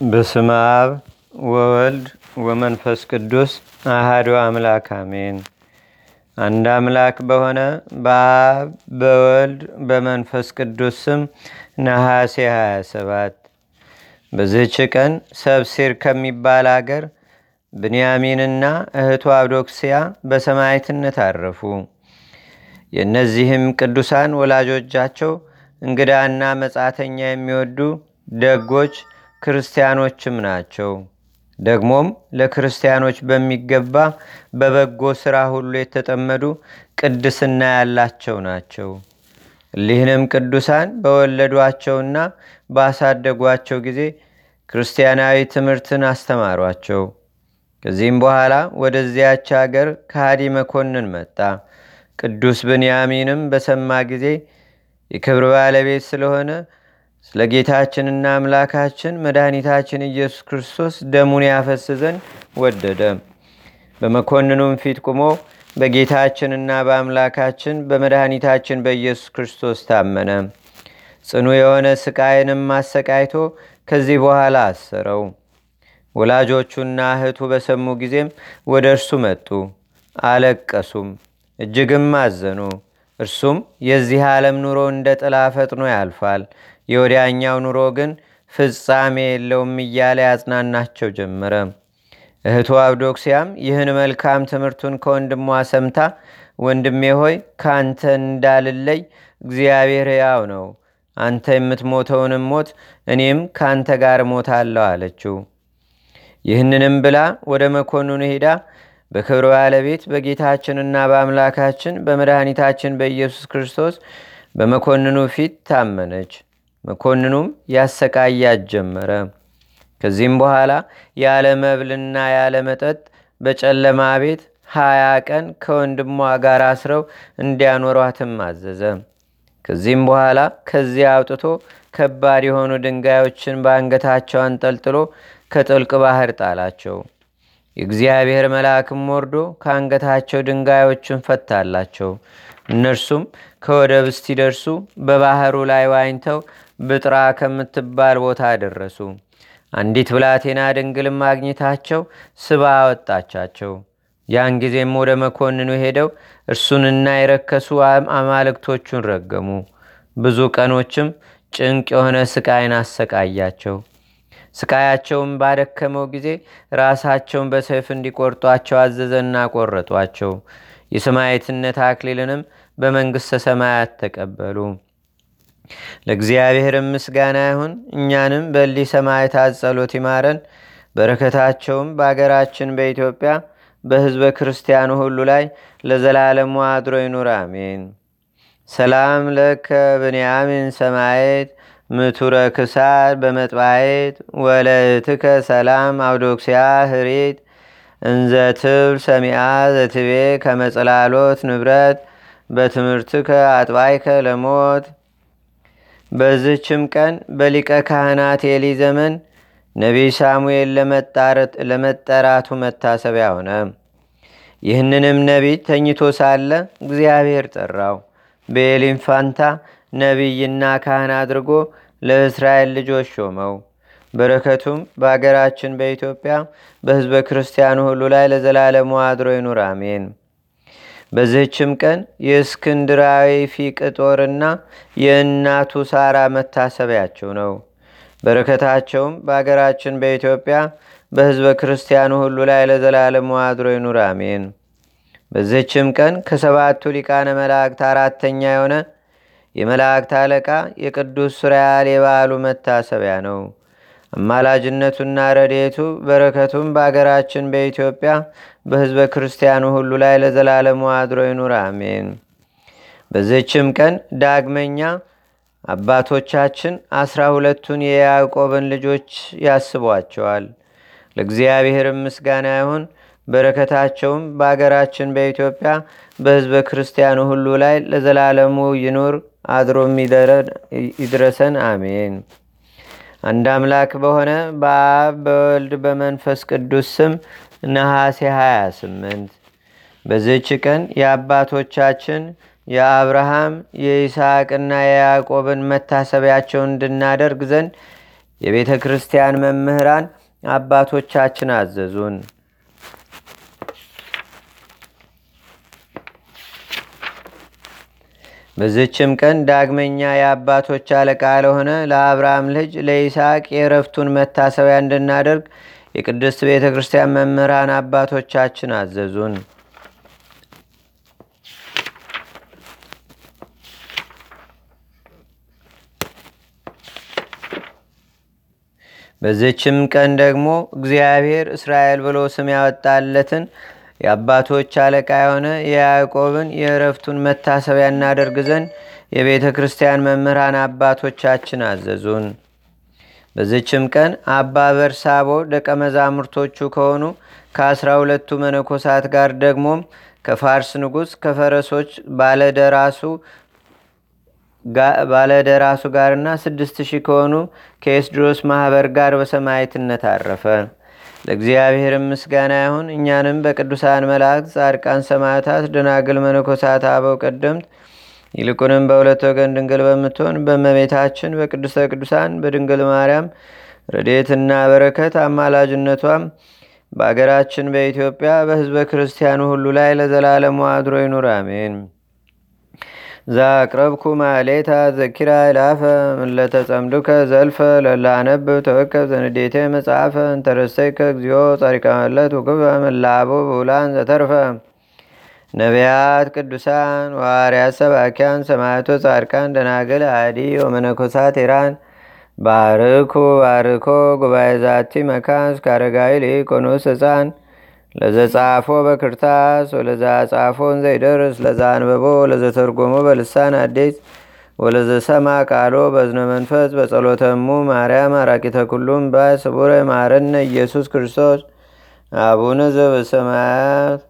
በስመ አብ ወወልድ ወመንፈስ ቅዱስ አህዱ አምላክ አሜን። አንድ አምላክ በሆነ በአብ በወልድ በመንፈስ ቅዱስ ስም ነሐሴ 27 በዚህች ቀን ሰብሴር ከሚባል አገር ብንያሚንና እህቱ አብዶክስያ በሰማዕትነት አረፉ። የእነዚህም ቅዱሳን ወላጆቻቸው እንግዳና መጻተኛ የሚወዱ ደጎች ክርስቲያኖችም ናቸው። ደግሞም ለክርስቲያኖች በሚገባ በበጎ ሥራ ሁሉ የተጠመዱ ቅድስና ያላቸው ናቸው። እሊህንም ቅዱሳን በወለዷቸውና ባሳደጓቸው ጊዜ ክርስቲያናዊ ትምህርትን አስተማሯቸው። ከዚህም በኋላ ወደዚያች አገር ከሃዲ መኮንን መጣ። ቅዱስ ብንያሚንም በሰማ ጊዜ የክብር ባለቤት ስለሆነ ስለ ጌታችንና አምላካችን መድኃኒታችን ኢየሱስ ክርስቶስ ደሙን ያፈስ ዘንድ ወደደ። በመኮንኑም ፊት ቁሞ በጌታችንና በአምላካችን በመድኃኒታችን በኢየሱስ ክርስቶስ ታመነ። ጽኑ የሆነ ስቃይንም አሰቃይቶ ከዚህ በኋላ አሰረው። ወላጆቹና እህቱ በሰሙ ጊዜም ወደ እርሱ መጡ፣ አለቀሱም፣ እጅግም አዘኑ። እርሱም የዚህ ዓለም ኑሮ እንደ ጥላ ፈጥኖ ያልፋል፣ የወዲያኛው ኑሮ ግን ፍጻሜ የለውም እያለ ያጽናናቸው ጀመረ። እህቱ አብዶክሲያም ይህን መልካም ትምህርቱን ከወንድሟ ሰምታ ወንድሜ ሆይ ከአንተ እንዳልለይ እግዚአብሔር ያው ነው፣ አንተ የምትሞተውንም ሞት እኔም ከአንተ ጋር ሞታለሁ አለችው። ይህንንም ብላ ወደ መኮንኑ ሄዳ በክብር ባለቤት በጌታችንና በአምላካችን በመድኃኒታችን በኢየሱስ ክርስቶስ በመኮንኑ ፊት ታመነች። መኮንኑም ያሰቃያት ጀመረ። ከዚህም በኋላ ያለ መብልና ያለ መጠጥ በጨለማ ቤት ሀያ ቀን ከወንድሟ ጋር አስረው እንዲያኖሯትም አዘዘ። ከዚህም በኋላ ከዚያ አውጥቶ ከባድ የሆኑ ድንጋዮችን በአንገታቸው አንጠልጥሎ ከጥልቅ ባህር ጣላቸው። የእግዚአብሔር መልአክም ወርዶ ከአንገታቸው ድንጋዮችን ፈታላቸው። እነርሱም ከወደብ እስቲደርሱ በባህሩ ላይ ዋኝተው ብጥራ ከምትባል ቦታ ደረሱ። አንዲት ብላቴና ድንግልም ማግኘታቸው ስባ አወጣቻቸው። ያን ጊዜም ወደ መኮንኑ ሄደው እርሱንና የረከሱ አማልክቶቹን ረገሙ። ብዙ ቀኖችም ጭንቅ የሆነ ስቃይን አሰቃያቸው። ስቃያቸውን ባደከመው ጊዜ ራሳቸውን በሰይፍ እንዲቆርጧቸው አዘዘና ቆረጧቸው። የሰማዕትነት አክሊልንም በመንግሥተ ሰማያት ተቀበሉ። ለእግዚአብሔርም ምስጋና ይሁን። እኛንም በሊህ ሰማዕታት ጸሎት ይማረን። በረከታቸውም በአገራችን በኢትዮጵያ በሕዝበ ክርስቲያኑ ሁሉ ላይ ለዘላለሙ አድሮ ይኑር፣ አሜን። ሰላም ለከ ብንያሚን ሰማየት ምቱረ ክሳድ በመጥባየት ወለእትከ ሰላም አውዶክሲያ ህሪት እንዘትብል ሰሚአ ዘትቤ ከመጽላሎት ንብረት በትምህርትከ አጥባይከ ለሞት በዝችም ቀን በሊቀ ካህናት ኤሊ ዘመን ነቢይ ሳሙኤል ለመጠራቱ መታሰቢያ ሆነ። ይህንንም ነቢይ ተኝቶ ሳለ እግዚአብሔር ጠራው። በኤሊም ፋንታ ነቢይና ካህን አድርጎ ለእስራኤል ልጆች ሾመው። በረከቱም በአገራችን በኢትዮጵያ በሕዝበ ክርስቲያኑ ሁሉ ላይ ለዘላለሙ አድሮ ይኑር፣ አሜን። በዚህችም ቀን የእስክንድራዊ ፊቅጦርና የእናቱ ሳራ መታሰቢያቸው ነው። በረከታቸውም በአገራችን በኢትዮጵያ በሕዝበ ክርስቲያኑ ሁሉ ላይ ለዘላለሙ አድሮ ይኑር፣ አሜን። በዚህችም ቀን ከሰባቱ ሊቃነ መላእክት አራተኛ የሆነ የመላእክት አለቃ የቅዱስ ሱራያል የበዓሉ መታሰቢያ ነው። አማላጅነቱና ረድኤቱ በረከቱም በአገራችን በኢትዮጵያ በሕዝበ ክርስቲያኑ ሁሉ ላይ ለዘላለሙ አድሮ ይኑር፣ አሜን። በዚህችም ቀን ዳግመኛ አባቶቻችን አስራ ሁለቱን የያዕቆብን ልጆች ያስቧቸዋል። ለእግዚአብሔርም ምስጋና ይሁን። በረከታቸውም በአገራችን በኢትዮጵያ በሕዝበ ክርስቲያኑ ሁሉ ላይ ለዘላለሙ ይኑር አድሮም ይድረሰን፣ አሜን። አንድ አምላክ በሆነ በአብ በወልድ በመንፈስ ቅዱስ ስም ነሐሴ 28 በዚህች ቀን የአባቶቻችን የአብርሃም የይስሐቅና የያዕቆብን መታሰቢያቸውን እንድናደርግ ዘንድ የቤተ ክርስቲያን መምህራን አባቶቻችን አዘዙን። በዝችም ቀን ዳግመኛ የአባቶች አለቃ ለሆነ ለአብርሃም ልጅ ለይስሐቅ የእረፍቱን መታሰቢያ እንድናደርግ የቅድስት ቤተ ክርስቲያን መምህራን አባቶቻችን አዘዙን። በዚችም ቀን ደግሞ እግዚአብሔር እስራኤል ብሎ ስም ያወጣለትን የአባቶች አለቃ የሆነ የያዕቆብን የእረፍቱን መታሰቢያ እናደርግ ዘንድ የቤተ ክርስቲያን መምህራን አባቶቻችን አዘዙን። በዚችም ቀን አባ በርሳቦ ደቀ መዛሙርቶቹ ከሆኑ ከአስራ ሁለቱ መነኮሳት ጋር ደግሞም ከፋርስ ንጉሥ ከፈረሶች ባለደራሱ ባለደራሱ ጋርና ስድስት ሺህ ከሆኑ ከኤስድሮስ ማኅበር ጋር በሰማይትነት አረፈ። ለእግዚአብሔርም ምስጋና ይሁን። እኛንም በቅዱሳን መላእክት፣ ጻድቃን፣ ሰማዕታት፣ ደናግል፣ መነኮሳት፣ አበው ቀደምት ይልቁንም በሁለት ወገን ድንግል በምትሆን በመቤታችን በቅድስተ ቅዱሳን በድንግል ማርያም ረዴትና በረከት አማላጅነቷም በአገራችን በኢትዮጵያ በሕዝበ ክርስቲያኑ ሁሉ ላይ ለዘላለሙ አድሮ ይኑር፣ አሜን። ዛቅረብኩ ማሌታ ዘኪራ ይላፈ ምለተጸምዱከ ዘልፈ ለላነብብ ተወከብ ዘንዴቴ መጽሐፈ እንተረሰይከ እግዚኦ ጸሪቀ መለት ውክበ መላቦ ብውላን ዘተርፈ። ነቢያት፣ ቅዱሳን፣ ዋርያት፣ ሰባኪያን፣ ሰማዕቶ፣ ጻድቃን፣ ደናግል፣ አዲ ወመነኮሳት ኢራን። ባርኩ ባርኮ ጉባኤ ዛቲ መካን እስከ አረጋዊ ሊቆኖስ ህፃን ለዘጻፎ በክርታስ ወለዛ ጻፎን ዘይደርስ ለዛ አንበቦ ለዘተርጎሞ በልሳን አዲስ ወለዘሰማ ቃሎ በዝነ መንፈስ በጸሎተሙ ማርያም አራቂተ ኩሉም ባይ ስቡረ ማረነ ኢየሱስ ክርስቶስ አቡነ ዘበሰማያት